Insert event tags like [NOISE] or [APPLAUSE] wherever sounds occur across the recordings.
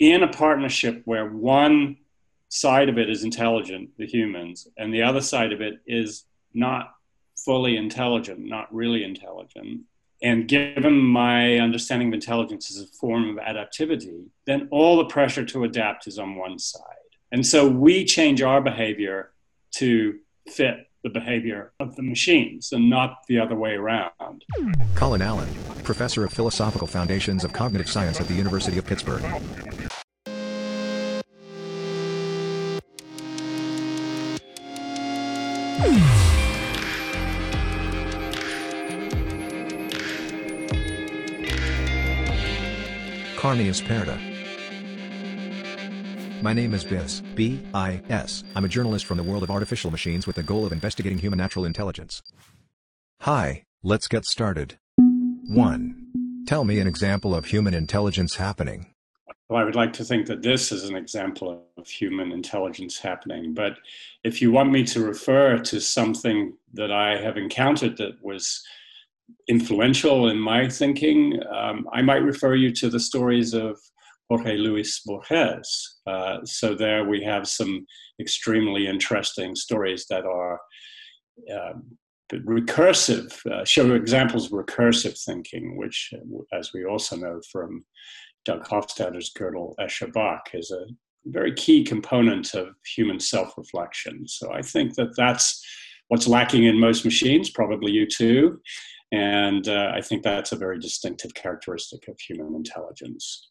in a partnership where one side of it is intelligent, the humans, and the other side of it is not fully intelligent, not really intelligent, and given my understanding of intelligence as a form of adaptivity, then all the pressure to adapt is on one side. And so we change our behavior to fit the behavior of the machines and not the other way around. Colin Allen, Professor of Philosophical Foundations of Cognitive Science at the University of Pittsburgh. My name is Bis, B-I-S. I'm a journalist from the world of artificial machines with the goal of investigating human natural intelligence. Hi, let's get started. 1. Tell me an example of human intelligence happening. Well, I would like to think that this is an example of human intelligence happening. But if you want me to refer to something that I have encountered that was influential in my thinking, um, I might refer you to the stories of Jorge Luis Borges. Uh, so there we have some extremely interesting stories that are um, recursive, uh, show examples of recursive thinking, which, as we also know from Doug Hofstadter's Gödel Escher is a very key component of human self reflection. So I think that that's what's lacking in most machines, probably you too. And uh, I think that's a very distinctive characteristic of human intelligence.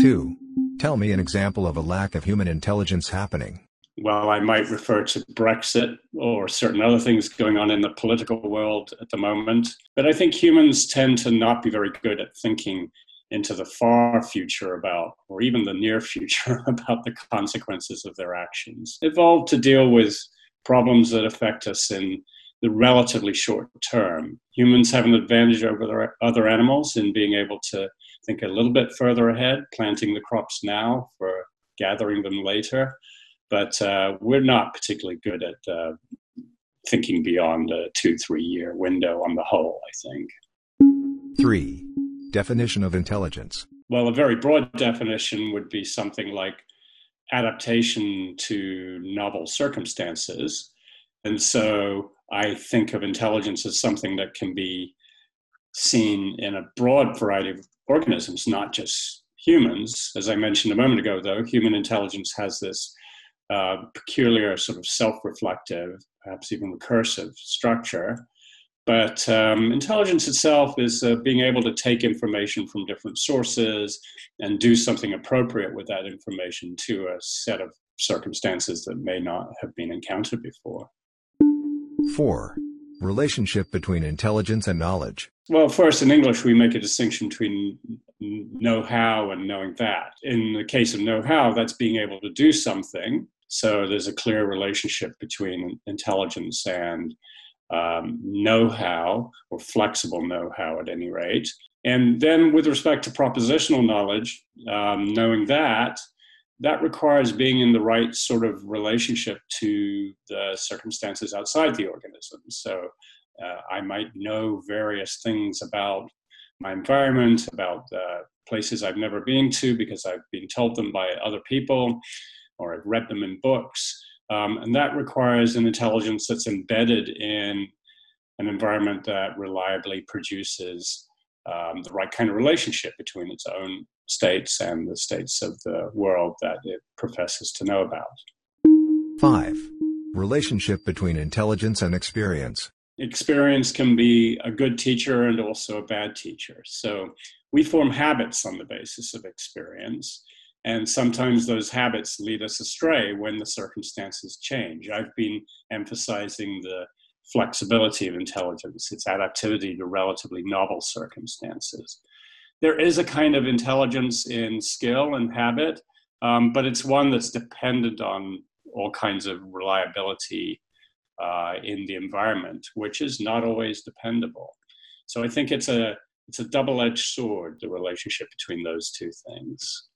2. Tell me an example of a lack of human intelligence happening. Well, I might refer to Brexit or certain other things going on in the political world at the moment. But I think humans tend to not be very good at thinking into the far future about, or even the near future [LAUGHS] about the consequences of their actions. Evolved to deal with problems that affect us in the relatively short term. Humans have an advantage over other animals in being able to think a little bit further ahead, planting the crops now for gathering them later. But uh, we're not particularly good at uh, thinking beyond a two, three year window on the whole, I think. 3. Definition of intelligence. Well, a very broad definition would be something like adaptation to novel circumstances. And so I think of intelligence as something that can be seen in a broad variety of organisms, not just humans. As I mentioned a moment ago, though, human intelligence has this uh, peculiar sort of self reflective, perhaps even recursive structure. But um, intelligence itself is uh, being able to take information from different sources and do something appropriate with that information to a set of circumstances that may not have been encountered before. 4. Relationship between intelligence and knowledge. Well, first, in English, we make a distinction between know how and knowing that. In the case of know how, that's being able to do something. So there's a clear relationship between intelligence and um, know how, or flexible know how at any rate. And then, with respect to propositional knowledge, um, knowing that, that requires being in the right sort of relationship to the circumstances outside the organism. So uh, I might know various things about my environment, about uh, places I've never been to because I've been told them by other people or I've read them in books. Um, and that requires an intelligence that's embedded in an environment that reliably produces um, the right kind of relationship between its own states and the states of the world that it professes to know about. 5. Relationship between intelligence and experience. Experience can be a good teacher and also a bad teacher. So we form habits on the basis of experience. And sometimes those habits lead us astray when the circumstances change. I've been emphasizing the flexibility of intelligence, its adaptivity to relatively novel circumstances there is a kind of intelligence in skill and habit, um, but it's one that's dependent on all kinds of reliability uh, in the environment, which is not always dependable. So I think it's a it's a double-edged sword, the relationship between those two things.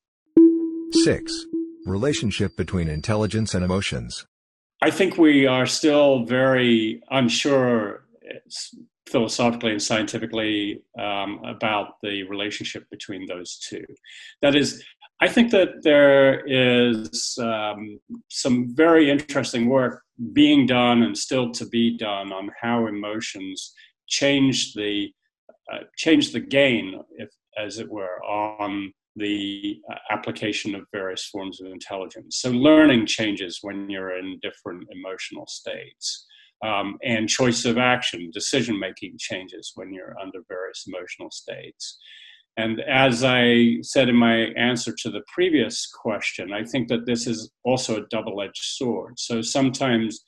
Six, relationship between intelligence and emotions. I think we are still very unsure philosophically and scientifically um, about the relationship between those two. That is, I think that there is um, some very interesting work being done and still to be done on how emotions change the uh, change the gain, if as it were, on the uh, application of various forms of intelligence. So learning changes when you're in different emotional states. Um, and choice of action, decision making changes when you're under various emotional states. And as I said in my answer to the previous question, I think that this is also a double edged sword. So sometimes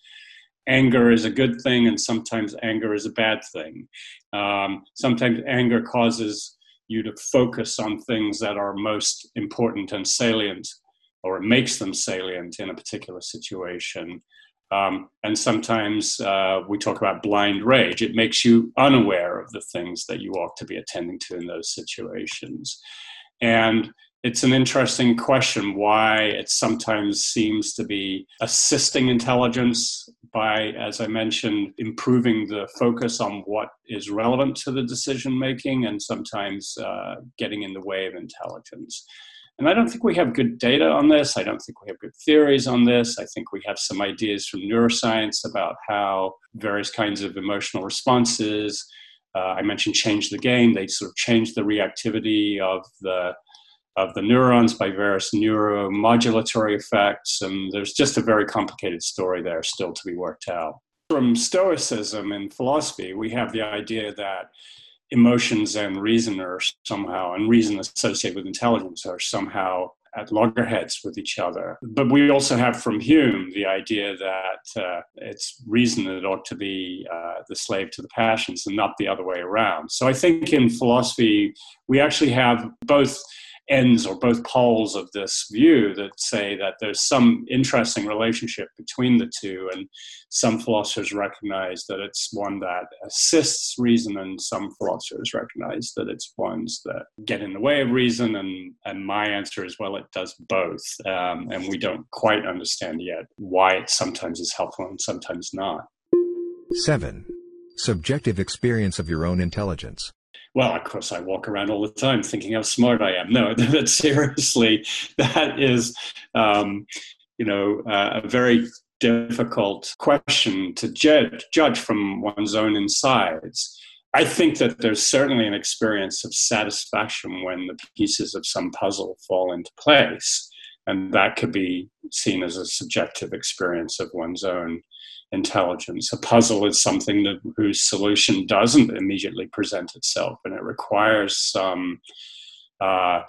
anger is a good thing, and sometimes anger is a bad thing. Um, sometimes anger causes you to focus on things that are most important and salient, or it makes them salient in a particular situation. Um, and sometimes uh, we talk about blind rage. It makes you unaware of the things that you ought to be attending to in those situations. And it's an interesting question why it sometimes seems to be assisting intelligence by, as I mentioned, improving the focus on what is relevant to the decision making and sometimes uh, getting in the way of intelligence. And I don't think we have good data on this. I don't think we have good theories on this. I think we have some ideas from neuroscience about how various kinds of emotional responses, uh, I mentioned change the game. they sort of change the reactivity of the of the neurons by various neuromodulatory effects. And there's just a very complicated story there still to be worked out. From Stoicism and philosophy, we have the idea that emotions and reason are somehow, and reason associated with intelligence are somehow at loggerheads with each other. But we also have from Hume the idea that uh, it's reason that ought to be uh, the slave to the passions and not the other way around. So I think in philosophy, we actually have both ends or both poles of this view that say that there's some interesting relationship between the two. And some philosophers recognize that it's one that assists reason, and some philosophers recognize that it's ones that get in the way of reason. And, and my answer is, well, it does both. Um, and we don't quite understand yet why it sometimes is helpful and sometimes not. 7. Subjective experience of your own intelligence well, of course, I walk around all the time thinking how smart I am. No, [LAUGHS] but seriously, that is, um, you know, uh, a very difficult question to judge, judge from one's own insides. I think that there's certainly an experience of satisfaction when the pieces of some puzzle fall into place. And that could be seen as a subjective experience of one's own intelligence. A puzzle is something that, whose solution doesn't immediately present itself, and it requires some uh,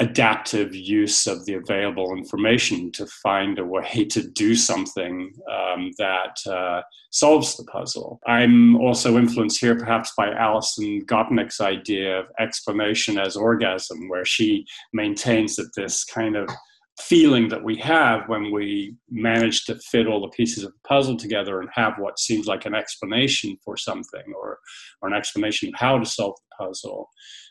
adaptive use of the available information to find a way [LAUGHS] to do something um, that uh, solves the puzzle. I'm also influenced here perhaps by Alison Gopnik's idea of explanation as orgasm, where she maintains that this kind of feeling that we have when we manage to fit all the pieces of the puzzle together and have what seems like an explanation for something or, or an explanation of how to solve the puzzle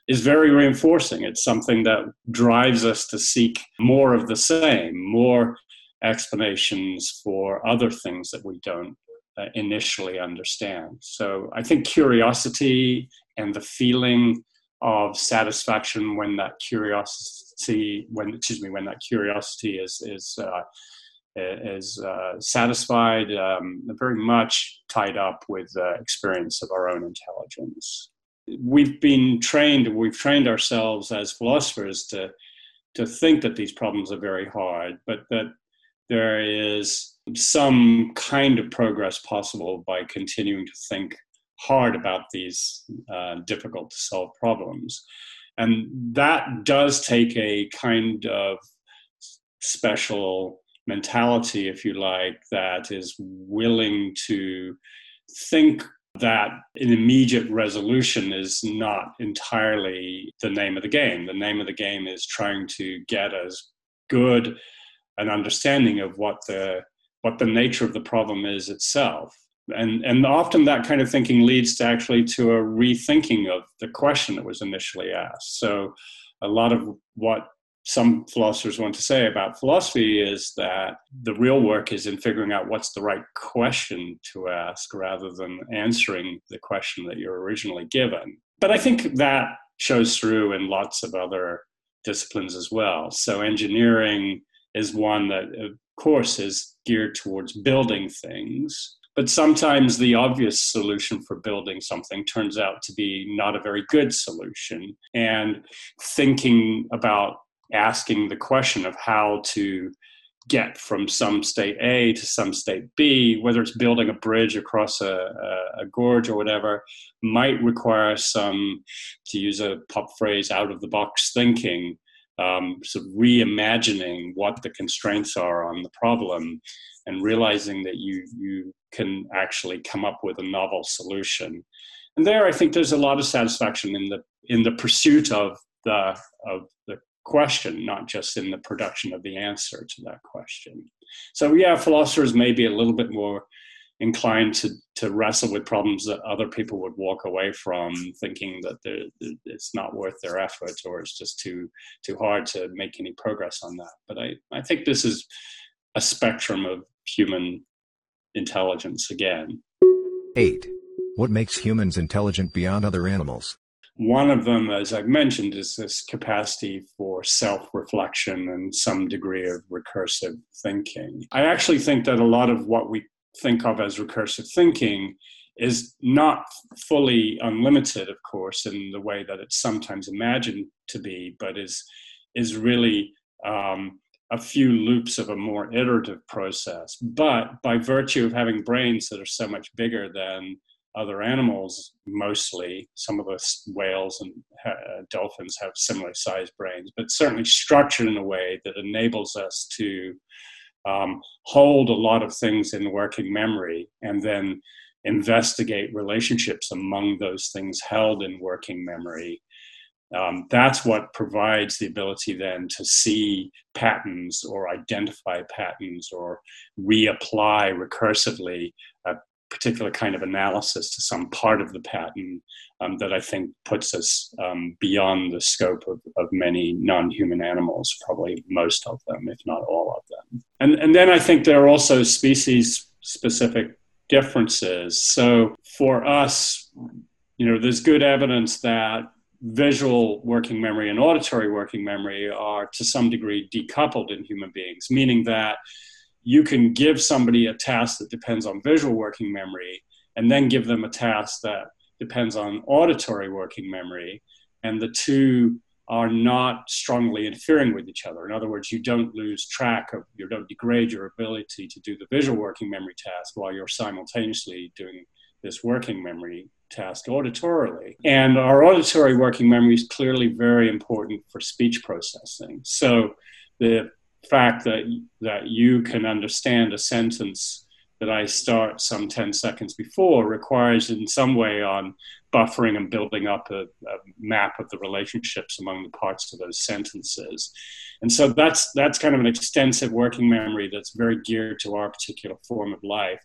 is very reinforcing. It's something that drives us to seek more of the same, more explanations for other things that we don't uh, initially understand. So I think curiosity and the feeling of satisfaction when that curiosity see when excuse me when that curiosity is is uh, is uh, satisfied, um, very much tied up with the experience of our own intelligence. We've been trained, we've trained ourselves as philosophers to to think that these problems are very hard, but that there is some kind of progress possible by continuing to think hard about these uh, difficult to solve problems. And that does take a kind of special mentality, if you like, that is willing to think that an immediate resolution is not entirely the name of the game. The name of the game is trying to get as good an understanding of what the what the nature of the problem is itself and and often that kind of thinking leads to actually to a rethinking of the question that was initially asked so a lot of what some philosophers want to say about philosophy is that the real work is in figuring out what's the right question to ask rather than answering the question that you're originally given but i think that shows through in lots of other disciplines as well. So engineering is one that, of course, is geared towards building things. But sometimes the obvious solution for building something turns out to be not a very good solution. And thinking about asking the question of how to get from some state A to some state B, whether it's building a bridge across a, a, a, gorge or whatever, might require some, to use a pop phrase, out of the box thinking, um, sort of reimagining what the constraints are on the problem and realizing that you, you can actually come up with a novel solution. And there, I think there's a lot of satisfaction in the, in the pursuit of the, of the question, not just in the production of the answer to that question. So, yeah, philosophers may be a little bit more inclined to, to wrestle with problems that other people would walk away from thinking that it's not worth their effort or it's just too too hard to make any progress on that but I, I think this is a spectrum of human intelligence again. 8 what makes humans intelligent beyond other animals? One of them, as I've mentioned, is this capacity for self reflection and some degree of recursive thinking. I actually think that a lot of what we think of as recursive thinking is not fully unlimited, of course, in the way that it's sometimes imagined to be, but is, is really um, a few loops of a more iterative process. But by virtue of having brains that are so much bigger than other animals mostly. Some of the whales and uh, dolphins have similar sized brains, but certainly structured in a way that enables us to um, hold a lot of things in working memory and then investigate relationships among those things held in working memory. Um, that's what provides the ability then to see patterns or identify patterns or reapply recursively a particular kind of analysis to some part of the pattern um, that I think puts us um, beyond the scope of, of many non human animals, probably most of them, if not all of them. And, and then I think there are also species specific differences. So for us, you know, there's good evidence that visual working memory and auditory working memory are to some degree decoupled in human beings, meaning that you can give somebody a task that depends on visual working memory and then give them a task that depends on auditory working memory and the two are not strongly interfering with each other. In other words you don't lose track of you don't degrade your ability to do the visual working memory task while you're simultaneously doing this working memory task auditorily and our auditory working memory is clearly very important for speech processing so the fact that that you can understand a sentence that I start some 10 seconds before requires in some way on buffering and building up a, a, map of the relationships among the parts of those sentences. And so that's that's kind of an extensive working memory that's very geared to our particular form of life.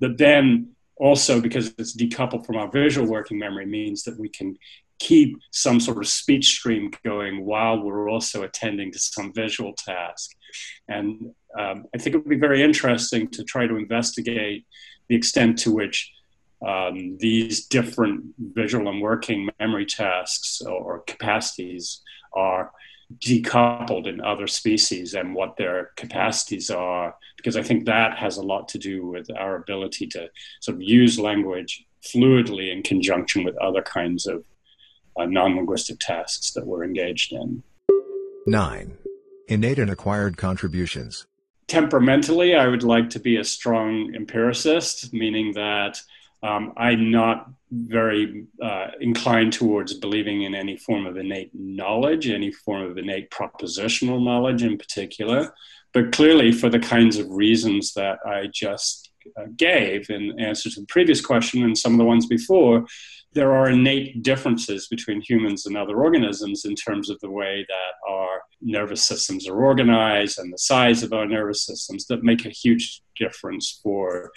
That then also because it's decoupled from our visual working memory means that we can keep some sort of speech stream going while we're also attending to some visual task. And um, I think it would be very interesting to try to investigate the extent to which um, these different visual and working memory tasks or capacities are decoupled in other species and what their capacities are, because I think that has a lot to do with our ability to sort of use language fluidly in conjunction with other kinds of uh, non linguistic tasks that we're engaged in. 9. Innate and acquired contributions. Temperamentally, I would like to be a strong empiricist, meaning that um, I'm not very uh, inclined towards believing in any form of innate knowledge, any form of innate propositional knowledge in particular. But clearly, for the kinds of reasons that I just uh, gave in answer to the previous question and some of the ones before, there are innate differences between humans and other organisms in terms of the way that our nervous systems are organized and the size of our nervous systems that make a huge difference for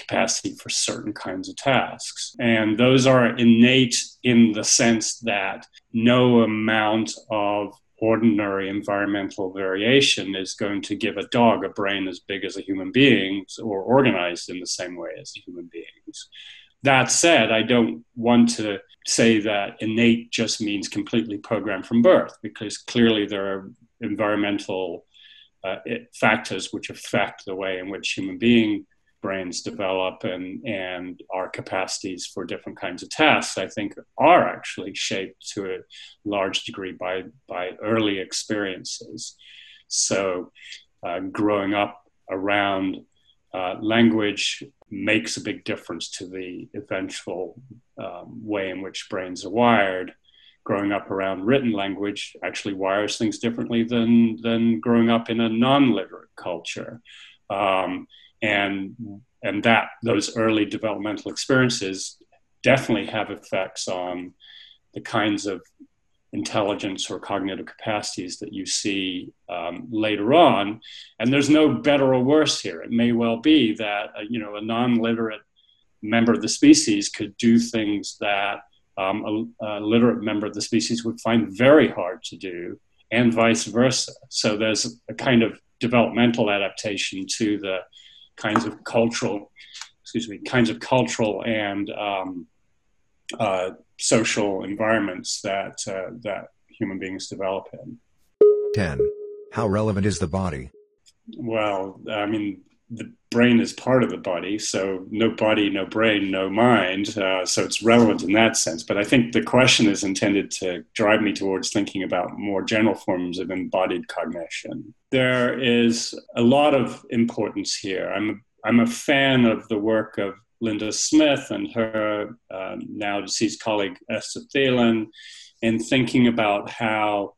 capacity for certain kinds of tasks. And those are innate in the sense that no amount of ordinary environmental variation is going to give a dog a brain as big as a human being's or organized in the same way as a human being's. That said, I don't want to say that innate just means completely programmed from birth, because clearly there are environmental uh, factors which affect the way in which human being brains develop and, and our capacities for different kinds of tasks, I think, are actually shaped to a large degree by, by early experiences. So, uh, growing up around uh, language makes a big difference to the eventual um, way in which brains are wired. Growing up around written language actually wires things differently than, than growing up in a non literate culture. Um, and, and that those early developmental experiences definitely have effects on the kinds of intelligence or cognitive capacities that you see um, later on. And there's no better or worse here. It may well be that uh, you know a non-literate member of the species could do things that um, a, a, literate member of the species would find very hard to do, and vice versa. So there's a kind of developmental adaptation to the kinds of cultural, excuse me, kinds of cultural and um, uh, social environments that uh, that human beings develop in. Ten. How relevant is the body? Well, I mean, the brain is part of the body, so no body, no brain, no mind. Uh, so it's relevant in that sense. But I think the question is intended to drive me towards thinking about more general forms of embodied cognition. There is a lot of importance here. I'm I'm a fan of the work of Linda Smith and her um, now deceased colleague Esther Thelen in thinking about how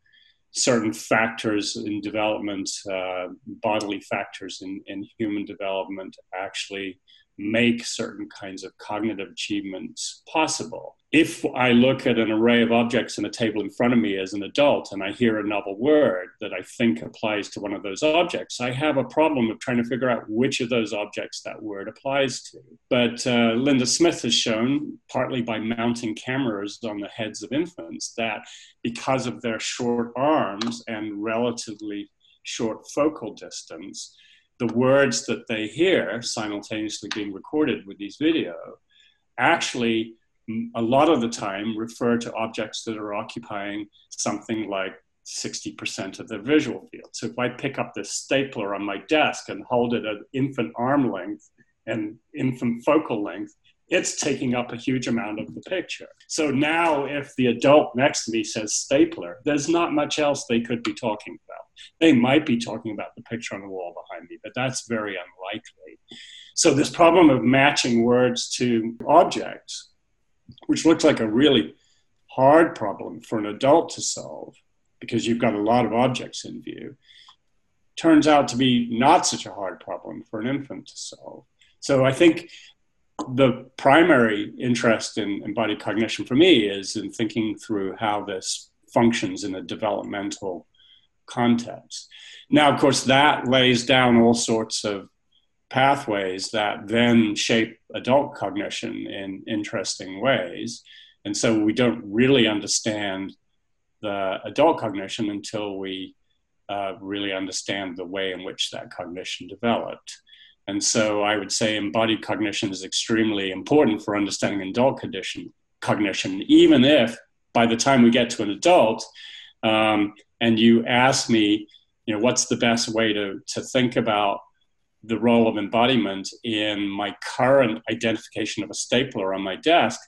certain factors in development, uh, bodily factors in, in human development, actually make certain kinds of cognitive achievements possible if I look at an array of objects in a table in front of me as an adult and I hear a novel word that I think applies to one of those objects, I have a problem of trying to figure out which of those objects that word applies to. But uh, Linda Smith has shown, partly by mounting cameras on the heads of infants, that because of their short arms and relatively short focal distance, the words that they hear simultaneously being recorded with these video actually a lot of the time refer to objects that are occupying something like 60% of the visual field. So if I pick up this stapler on my desk and hold it at infant arm length and infant focal length, it's taking up a huge amount of the picture. So now, if the adult next to me says stapler, there's not much else they could be talking about. They might be talking about the picture on the wall behind me, but that's very unlikely. So, this problem of matching words to objects which looks like a really hard problem for an adult to solve because you've got a lot of objects in view, turns out to be not such a hard problem for an infant to solve. So I think the primary interest in embodied cognition for me is in thinking through how this functions in a developmental context. Now, of course, that lays down all sorts of pathways that then shape adult cognition in interesting ways. And so we don't really understand the adult cognition until we uh, really understand the way in which that cognition developed. And so I would say embodied cognition is extremely important for understanding adult condition, cognition, even if by the time we get to an adult um, and you ask me, you know, what's the best way to, to think about the role of embodiment in my current identification of a stapler on my desk,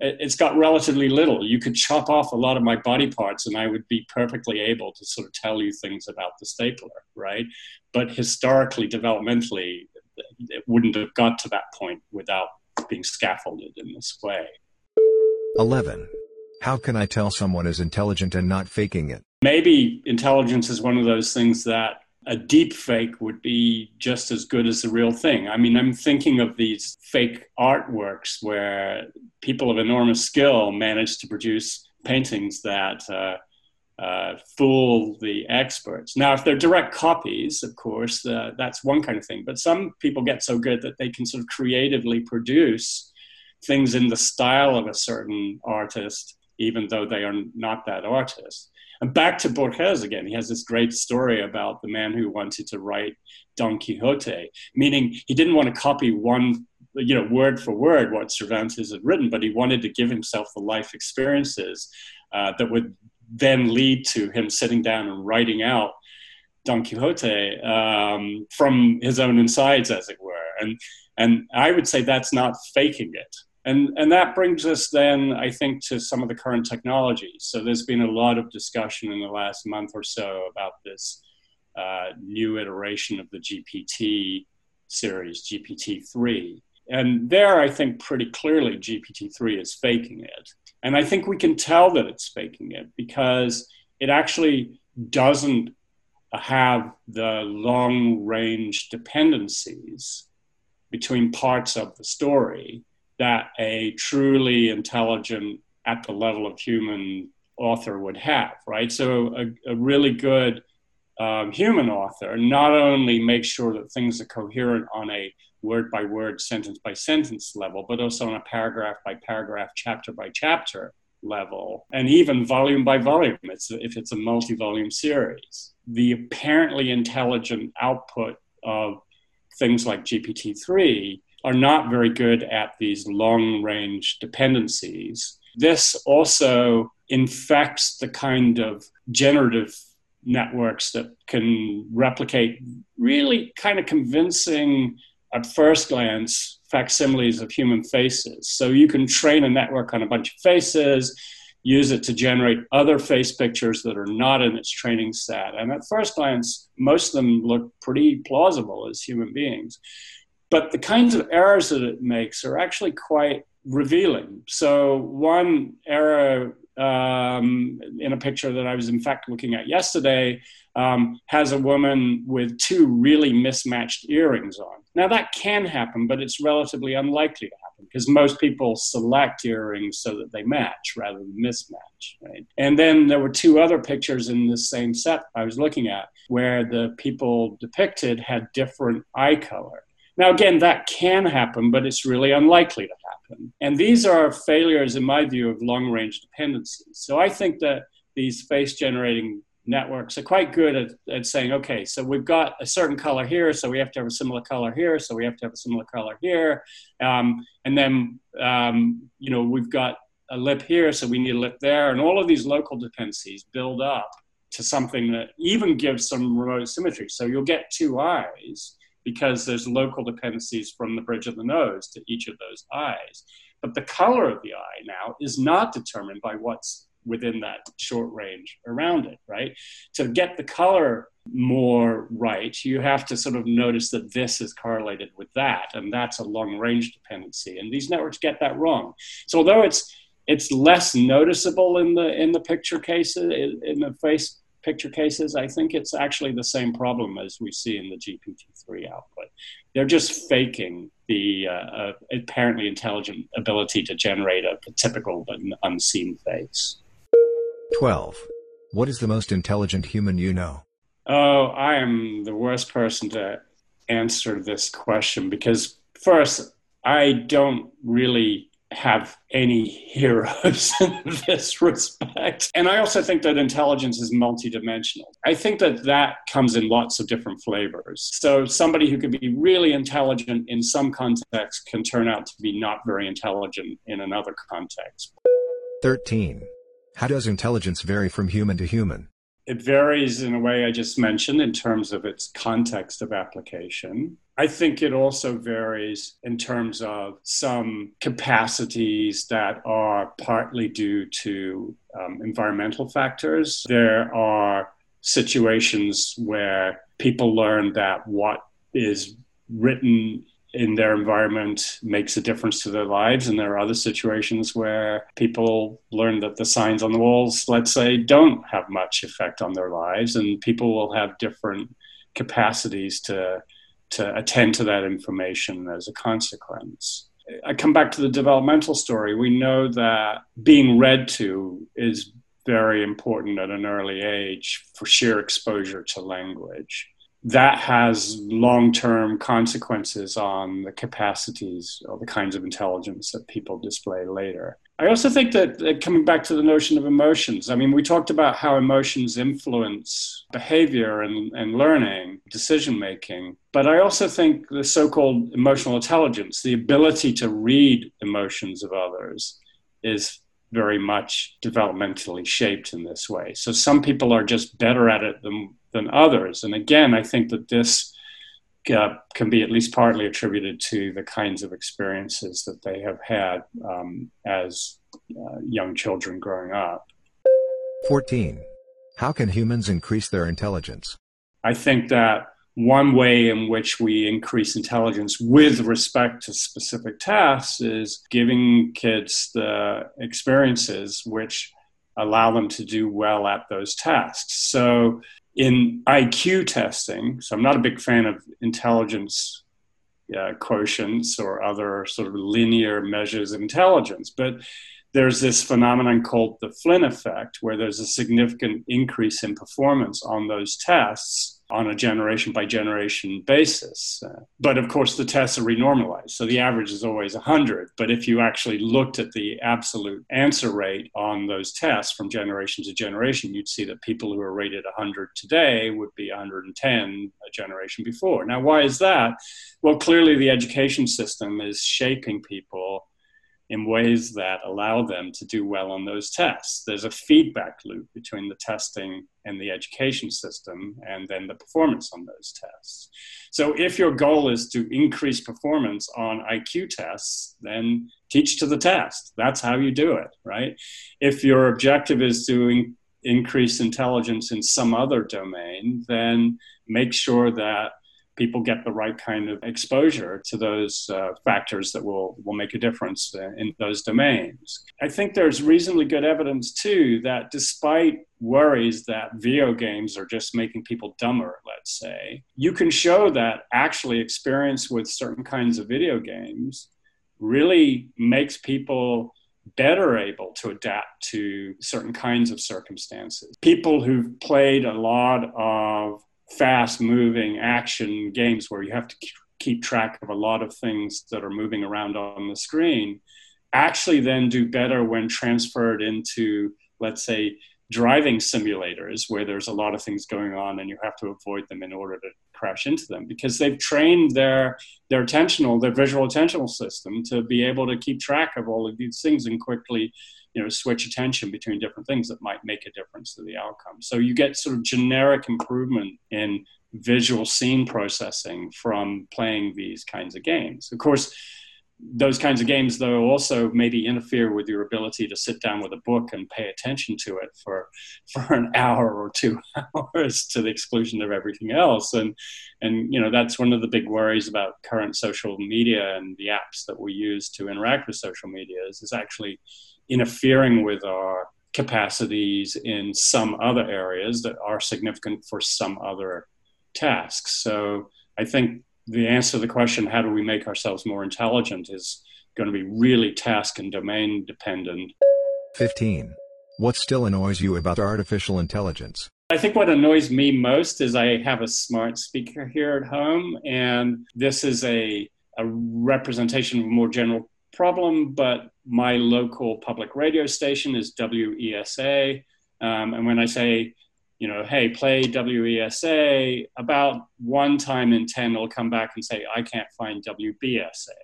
it's got relatively little. You could chop off a lot of my body parts and I would be perfectly able to sort of tell you things about the stapler, right? But historically, developmentally, it wouldn't have got to that point without being scaffolded in this way. 11. How can I tell someone is intelligent and not faking it? Maybe intelligence is one of those things that a deep fake would be just as good as the real thing. I mean, I'm thinking of these fake artworks where people of enormous skill manage to produce paintings that uh, uh, fool the experts. Now, if they're direct copies, of course, uh, that's one kind of thing. But some people get so good that they can sort of creatively produce things in the style of a certain artist, even though they are not that artist. And back to Borges again, he has this great story about the man who wanted to write Don Quixote, meaning he didn't want to copy one you know, word for word what Cervantes had written, but he wanted to give himself the life experiences uh, that would then lead to him sitting down and writing out Don Quixote um, from his own insides, as it were. And and I would say that's not faking it. And, and that brings us then, I think, to some of the current technologies. So there's been a lot of discussion in the last month or so about this uh, new iteration of the GPT series, GPT-3. And there, I think pretty clearly GPT-3 is faking it. And I think we can tell that it's faking it because it actually doesn't have the long range dependencies between parts of the story that a truly intelligent, at the level of human author would have, right? So a, a really good um, human author not only makes sure that things are coherent on a word by word, sentence by sentence level, but also on a paragraph by paragraph, chapter by chapter level, and even volume by volume it's, if it's a multi volume series. The apparently intelligent output of things like GPT 3 are not very good at these long range dependencies. This also infects the kind of generative networks that can replicate really kind of convincing, at first glance, facsimiles of human faces. So you can train a network on a bunch of faces, use it to generate other face pictures that are not in its training set. And at first glance, most of them look pretty plausible as human beings. But the kinds of errors that it makes are actually quite revealing. So, one error um, in a picture that I was, in fact, looking at yesterday um, has a woman with two really mismatched earrings on. Now, that can happen, but it's relatively unlikely to happen because most people select earrings so that they match rather than mismatch. Right? And then there were two other pictures in the same set I was looking at where the people depicted had different eye color. Now, again, that can happen, but it's really unlikely to happen. And these are failures, in my view, of long range dependencies. So I think that these face generating networks are quite good at, at saying, okay, so we've got a certain color here, so we have to have a similar color here, so we have to have a similar color here. Um, and then, um, you know, we've got a lip here, so we need a lip there. And all of these local dependencies build up to something that even gives some remote symmetry. So you'll get two eyes because there's local dependencies from the bridge of the nose to each of those eyes. But the color of the eye now is not determined by what's within that short range around it, right? To get the color more right, you have to sort of notice that this is correlated with that, and that's a long range dependency. And these networks get that wrong. So although it's it's less noticeable in the in the picture cases in the face picture cases, I think it's actually the same problem as we see in the GPT-3 output. They're just faking the uh, uh, apparently intelligent ability to generate a, a typical but unseen face. 12. What is the most intelligent human you know? Oh, I am the worst person to answer this question because, first, I don't really have any heroes [LAUGHS] in this respect. And I also think that intelligence is multidimensional. I think that that comes in lots of different flavors. So somebody who could be really intelligent in some context can turn out to be not very intelligent in another context. 13. How does intelligence vary from human to human? It varies in a way I just mentioned in terms of its context of application. I think it also varies in terms of some capacities that are partly due to um, environmental factors. There are situations where people learn that what is written in their environment makes a difference to their lives. And there are other situations where people learn that the signs on the walls, let's say, don't have much effect on their lives, and people will have different capacities to to attend to that information as a consequence. I come back to the developmental story. We know that being read to is very important at an early age for sheer exposure to language. That has long term consequences on the capacities or the kinds of intelligence that people display later. I also think that, that, coming back to the notion of emotions, I mean, we talked about how emotions influence behavior and, and learning, decision making. But I also think the so called emotional intelligence, the ability to read emotions of others, is very much developmentally shaped in this way. So some people are just better at it than, than others. And again, I think that this uh, can be at least partly attributed to the kinds of experiences that they have had um, as uh, young children growing up. 14. How can humans increase their intelligence? I think that one way in which we increase intelligence with respect to specific tasks is giving kids the experiences which allow them to do well at those tasks. So, in IQ testing, so I'm not a big fan of intelligence uh, quotients or other sort of linear measures of intelligence, but there's this phenomenon called the Flynn effect, where there's a significant increase in performance on those tests on a generation by generation basis. Uh, but of course, the tests are renormalized. So the average is always 100. But if you actually looked at the absolute answer rate on those tests from generation to generation, you'd see that people who are rated 100 today would be 110 a generation before. Now, why is that? Well, clearly the education system is shaping people in ways that allow them to do well on those tests. There's a feedback loop between the testing and the education system and then the performance on those tests. So if your goal is to increase performance on IQ tests, then teach to the test. That's how you do it, right? If your objective is to in- increase intelligence in some other domain, then make sure that people get the right kind of exposure to those uh, factors that will, will make a difference in those domains. I think there's reasonably good evidence, too, that despite worries that video games are just making people dumber, let's say, you can show that actually experience with certain kinds of video games really makes people better able to adapt to certain kinds of circumstances. People who've played a lot of fast moving action games where you have to keep track of a lot of things that are moving around on the screen actually then do better when transferred into let's say driving simulators where there's a lot of things going on and you have to avoid them in order to crash into them because they've trained their their attentional their visual attentional system to be able to keep track of all of these things and quickly you know switch attention between different things that might make a difference to the outcome. So you get sort of generic improvement in visual scene processing from playing these kinds of games. Of course those kinds of games though also maybe interfere with your ability to sit down with a book and pay attention to it for for an hour or two [LAUGHS] hours to the exclusion of everything else. And and you know that's one of the big worries about current social media and the apps that we use to interact with social media is, is actually interfering with our capacities in some other areas that are significant for some other tasks. So I think the answer to the question, how do we make ourselves more intelligent, is going to be really task and domain dependent. 15. What still annoys you about artificial intelligence? I think what annoys me most is I have a smart speaker here at home, and this is a, a representation of a more general problem, but my local public radio station is WESA. Um, and when I say, you know, hey, play WESA, about one time in 10, it'll come back and say, I can't find WBSA.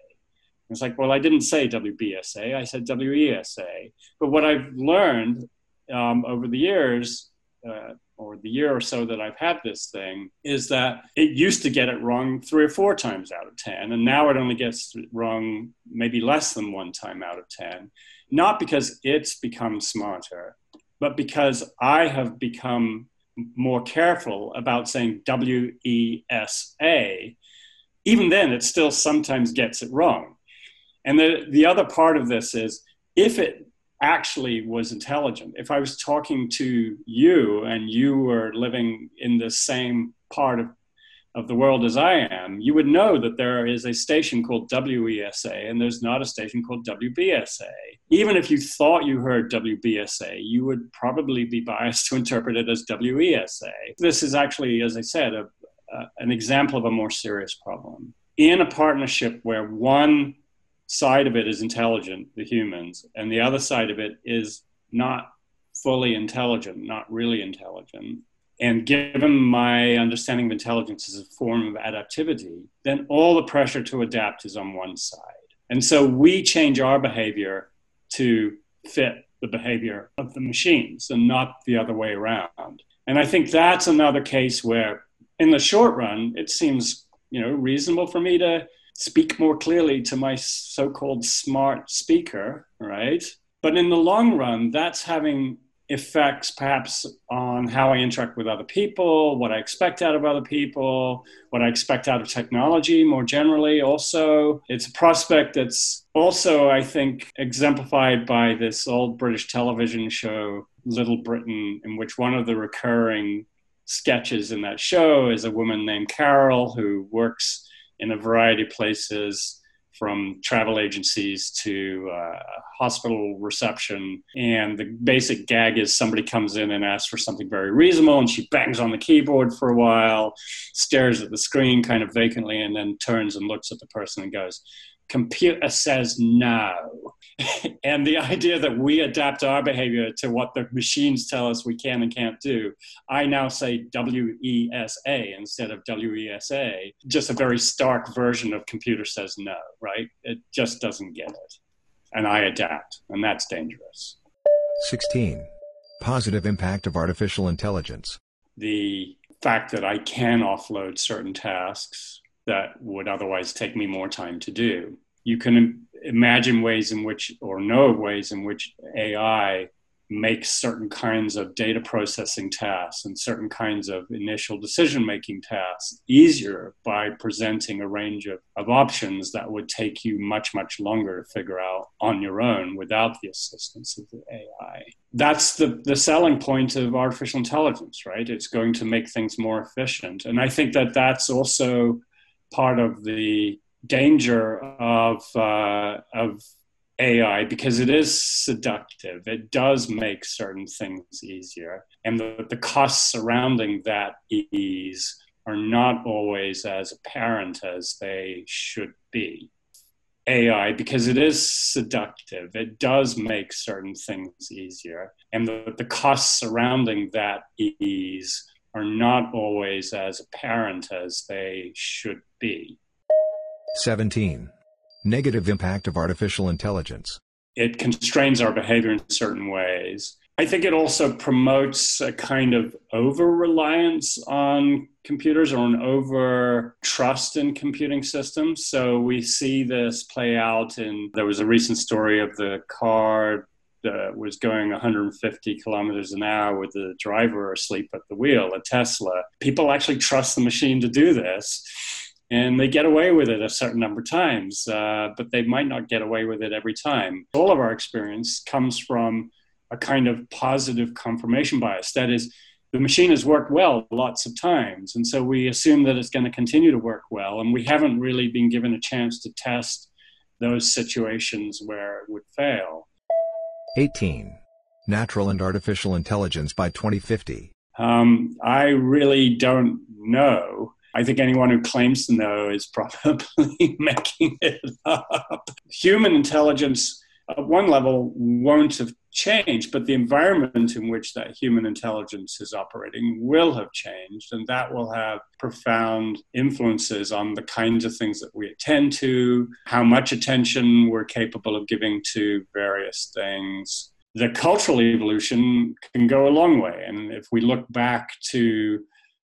It's like, well, I didn't say WBSA, I said WESA. But what I've learned um, over the years, uh, or the year or so that I've had this thing is that it used to get it wrong three or four times out of 10. And now it only gets wrong maybe less than one time out of 10. Not because it's become smarter, but because I have become more careful about saying W E S A. Even then, it still sometimes gets it wrong. And the, the other part of this is if it actually was intelligent. If I was talking to you and you were living in the same part of, of the world as I am, you would know that there is a station called WESA and there's not a station called WBSA. Even if you thought you heard WBSA, you would probably be biased [LAUGHS] to interpret it as WESA. This is actually, as I said, a, an example of a more serious problem. In a partnership where one side of it is intelligent, the humans, and the other side of it is not fully intelligent, not really intelligent, and given my understanding of intelligence as a form of adaptivity, then all the pressure to adapt is on one side. And so we change our behavior to fit the behavior of the machines and not the other way around. And I think that's another case where, in the short run, it seems you know reasonable for me to speak more clearly to my so-called smart speaker, right? But in the long run, that's having effects perhaps on how I interact with other people, what I expect out of other people, what I expect out of technology more generally. Also, it's a prospect that's also, I think, exemplified by this old British television show, Little Britain, in which one of the recurring sketches in that show is a woman named Carol who works in a variety of places from travel agencies to uh, hospital reception. And the basic gag is somebody comes in and asks for something very reasonable, and she bangs on the keyboard for a while, stares at the screen kind of vacantly, and then turns and looks at the person and goes, Computer says no. [LAUGHS] and the idea that we adapt our behavior to what the machines tell us we can and can't do. I now say W E S A instead of W E S A, just a very stark version of computer says no, right? It just doesn't get it. And I adapt, and that's dangerous. 16. Positive impact of artificial intelligence. The fact that I can offload certain tasks that would otherwise take me more time to do. You can imagine ways in which, or know ways in which AI makes certain kinds of data processing tasks and certain kinds of initial decision making tasks easier by presenting a range of, of options that would take you much, much longer to figure out on your own without the assistance of the AI. That's the, the selling point of artificial intelligence, right? It's going to make things more efficient. And I think that that's also part of the danger of uh, of AI because it is seductive. It does make certain things easier, and the, the costs surrounding that ease are not always as apparent as they should be. AI, because it is seductive, it does make certain things easier, and the, the costs surrounding that ease are not always as apparent as they should be. 17. Negative impact of artificial intelligence. It constrains our behavior in certain ways. I think it also promotes a kind of over reliance on computers or an over trust in computing systems. So we see this play out in there was a recent story of the car that was going 150 kilometers an hour with the driver asleep at the wheel, a Tesla. People actually trust the machine to do this and they get away with it a certain number of times, uh, but they might not get away with it every time. All of our experience comes from a kind of positive confirmation bias. That is, the machine has worked well lots of times, and so we assume that it's going to continue to work well, and we haven't really been given a chance to test those situations where it would fail. 18. Natural and artificial intelligence by 2050. Um, I really don't know. I think anyone who claims to know is probably [LAUGHS] making it up. Human intelligence, at one level, won't have changed, but the environment in which that human intelligence is operating will have changed, and that will have profound influences on the kinds of things that we attend to, how much attention we're capable of giving to various things. The cultural evolution can go a long way. And if we look back to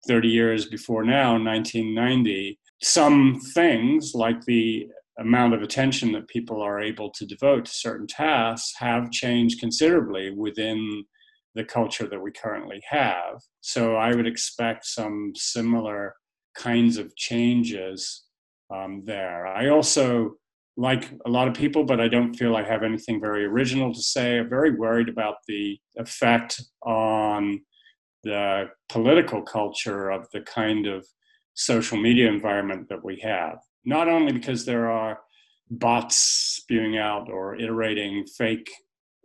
30 years before now, 1990, some things like the amount of attention that people are able to devote to certain tasks have changed considerably within the culture that we currently have. So I would expect some similar kinds of changes um, there. I also, like a lot of people, but I don't feel I have anything very original to say, I'm very worried about the effect on the political culture of the kind of social media environment that we have. Not only because there are bots spewing out or iterating fake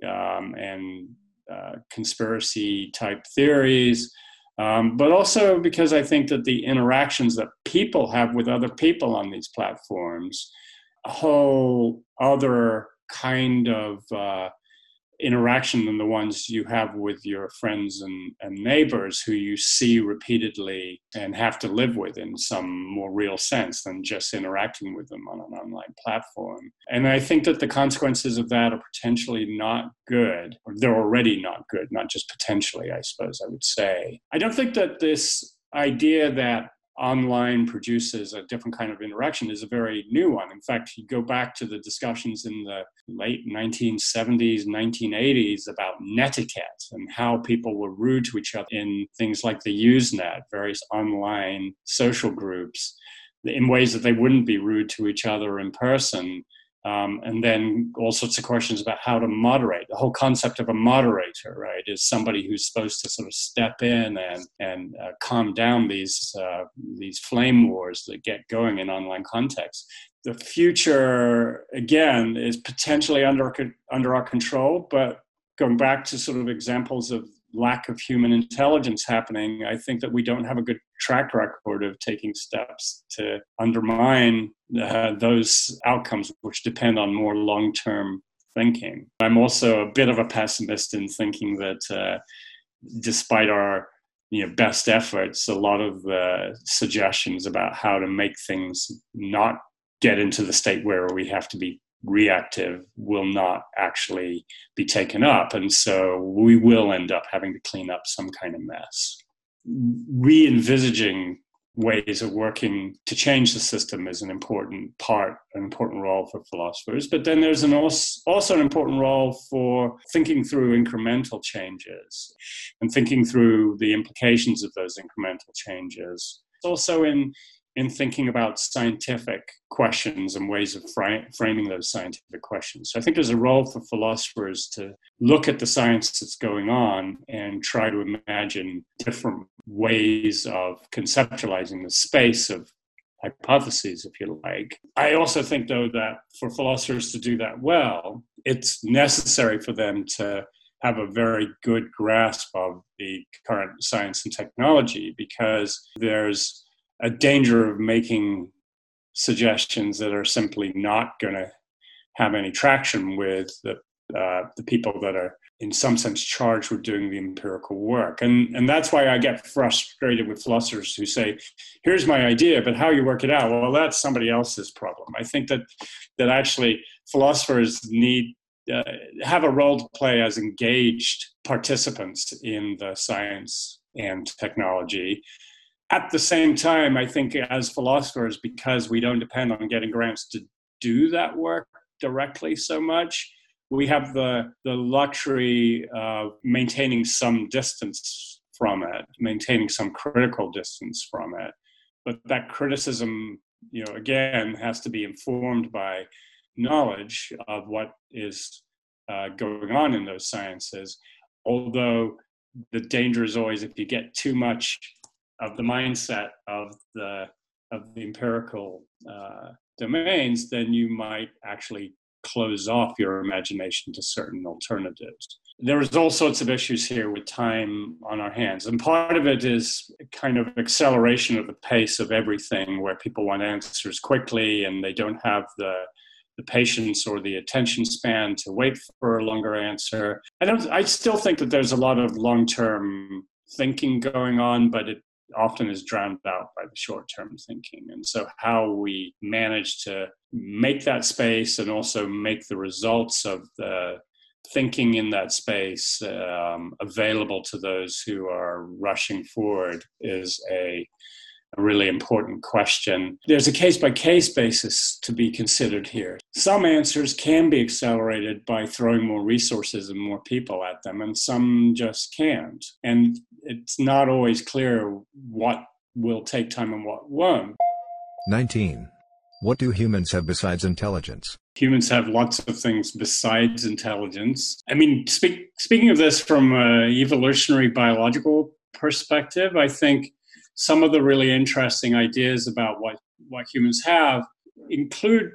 um, and uh, conspiracy type theories, Um, but also because I think that the interactions that people have with other people on these platforms, a whole other kind of uh, interaction than the ones you have with your friends and, and neighbors who you see repeatedly and have to live with in some more real sense than just interacting with them on an online platform. And I think that the consequences of that are potentially not good, or they're already not good, not just potentially, I suppose I would say. I don't think that this idea that online produces a different kind of interaction is a very new one. In fact, you go back to the discussions in the late 1970s, 1980s about netiquette and how people were rude to each other in things like the Usenet, various online social groups, in ways that they wouldn't be rude to each other in person. Um, and then all sorts of questions about how to moderate. The whole concept of a moderator, right, is somebody who's supposed to sort of step in and and uh, calm down these uh, these flame wars that get going in online context. The future, again, is potentially under under our control, but going back to sort of examples of lack of human intelligence happening, I think that we don't have a good track record of taking steps to undermine uh, those outcomes, which depend on more long term thinking. I'm also a bit of a pessimist in thinking that uh, despite our you know, best efforts, a lot of the suggestions about how to make things not get into the state where we have to be reactive will not actually be taken up. And so we will end up having to clean up some kind of mess. Re envisaging ways of working to change the system is an important part, an important role for philosophers. But then there's an also, also an important role for thinking through incremental changes and thinking through the implications of those incremental changes. Also in in thinking about scientific questions and ways of framing those scientific questions. So I think there's a role for philosophers to look at the science that's going on and try to imagine different ways of conceptualizing the space of hypotheses, if you like. I also think, though, that for philosophers to do that well, it's necessary for them to have a very good grasp of the current science and technology because there's a danger of making suggestions that are simply not going to have any traction with the uh, the people that are in some sense charged with doing the empirical work. And and that's why i get frustrated with philosophers who say here's my idea but how you work it out? Well that's somebody else's problem. I think that that actually philosophers need uh, have a role to play as engaged participants in the science and technology at the same time, I think as philosophers, because we don't depend on getting grants to do that work directly so much, we have the, the luxury of maintaining some distance from it, maintaining some critical distance from it. But that criticism, you know, again, has to be informed by knowledge of what is uh, going on in those sciences. Although the danger is always if you get too much of the mindset of the of the empirical uh, domains, then you might actually close off your imagination to certain alternatives. There's all sorts of issues here with time on our hands. And part of it is kind of acceleration of the pace of everything where people want answers quickly and they don't have the the patience or the attention span to wait for a longer answer. I don't I still think that there's a lot of long-term thinking going on, but it often is drowned out by the short term thinking. And so, how we manage to make that space and also make the results of the thinking in that space um, available to those who are rushing forward is a a really important question. There's a case by case basis to be considered here. Some answers can be accelerated by throwing more resources and more people at them, and some just can't. And it's not always clear what will take time and what won't. 19. What do humans have besides intelligence? Humans have lots of things besides intelligence. I mean, speak, speaking of this from an evolutionary biological perspective, I think some of the really interesting ideas about what, what humans have include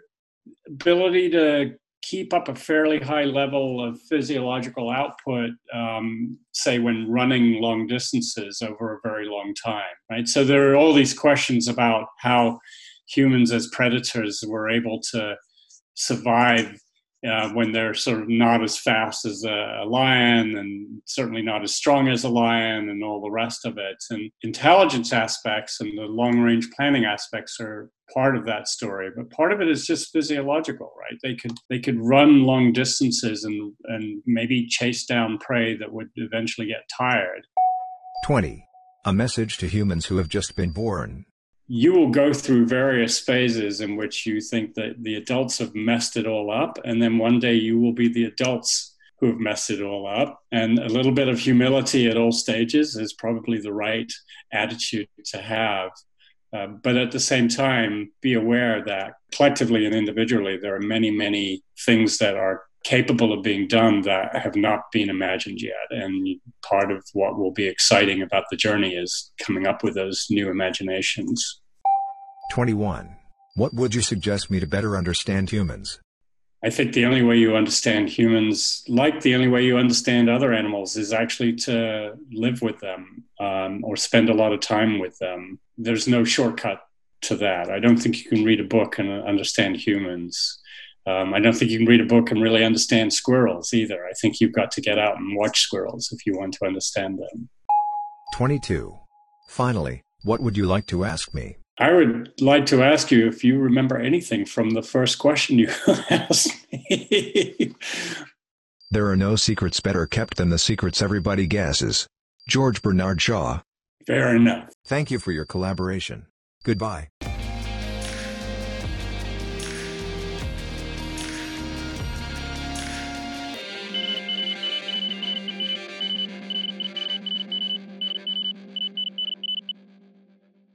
ability to keep up a fairly high level of physiological output, um, say when running long distances over a very long time, right? So there are all these questions about how humans as predators were able to survive uh, when they're sort of not as fast as a, lion and certainly not as strong as a lion and all the rest of it. And intelligence aspects and the long range planning aspects are part of that story, but part of it is just physiological, right? They could they could run long distances and and maybe chase down prey that would eventually get tired. 20. A message to humans who have just been born you will go through various phases in which you think that the adults have messed it all up. And then one day you will be the adults who have messed it all up. And a little bit of humility at all stages is probably the right attitude to have. Uh, but at the same time, be aware that collectively and individually, there are many, many things that are capable of being done that have not been imagined yet. And part of what will be exciting about the journey is coming up with those new imaginations. 21. What would you suggest me to better understand humans? I think the only way you understand humans, like the only way you understand other animals, is actually to live with them um, or spend a lot of time with them. There's no shortcut to that. I don't think you can read a book and understand humans. Um, I don't think you can read a book and really understand squirrels either. I think you've got to get out and watch squirrels if you want to understand them. 22. Finally, what would you like to ask me? I would like to ask you if you remember anything from the first question you [LAUGHS] asked me. there are no secrets better kept than the secrets everybody guesses. George Bernard Shaw. Fair enough. Thank you for your collaboration. Goodbye.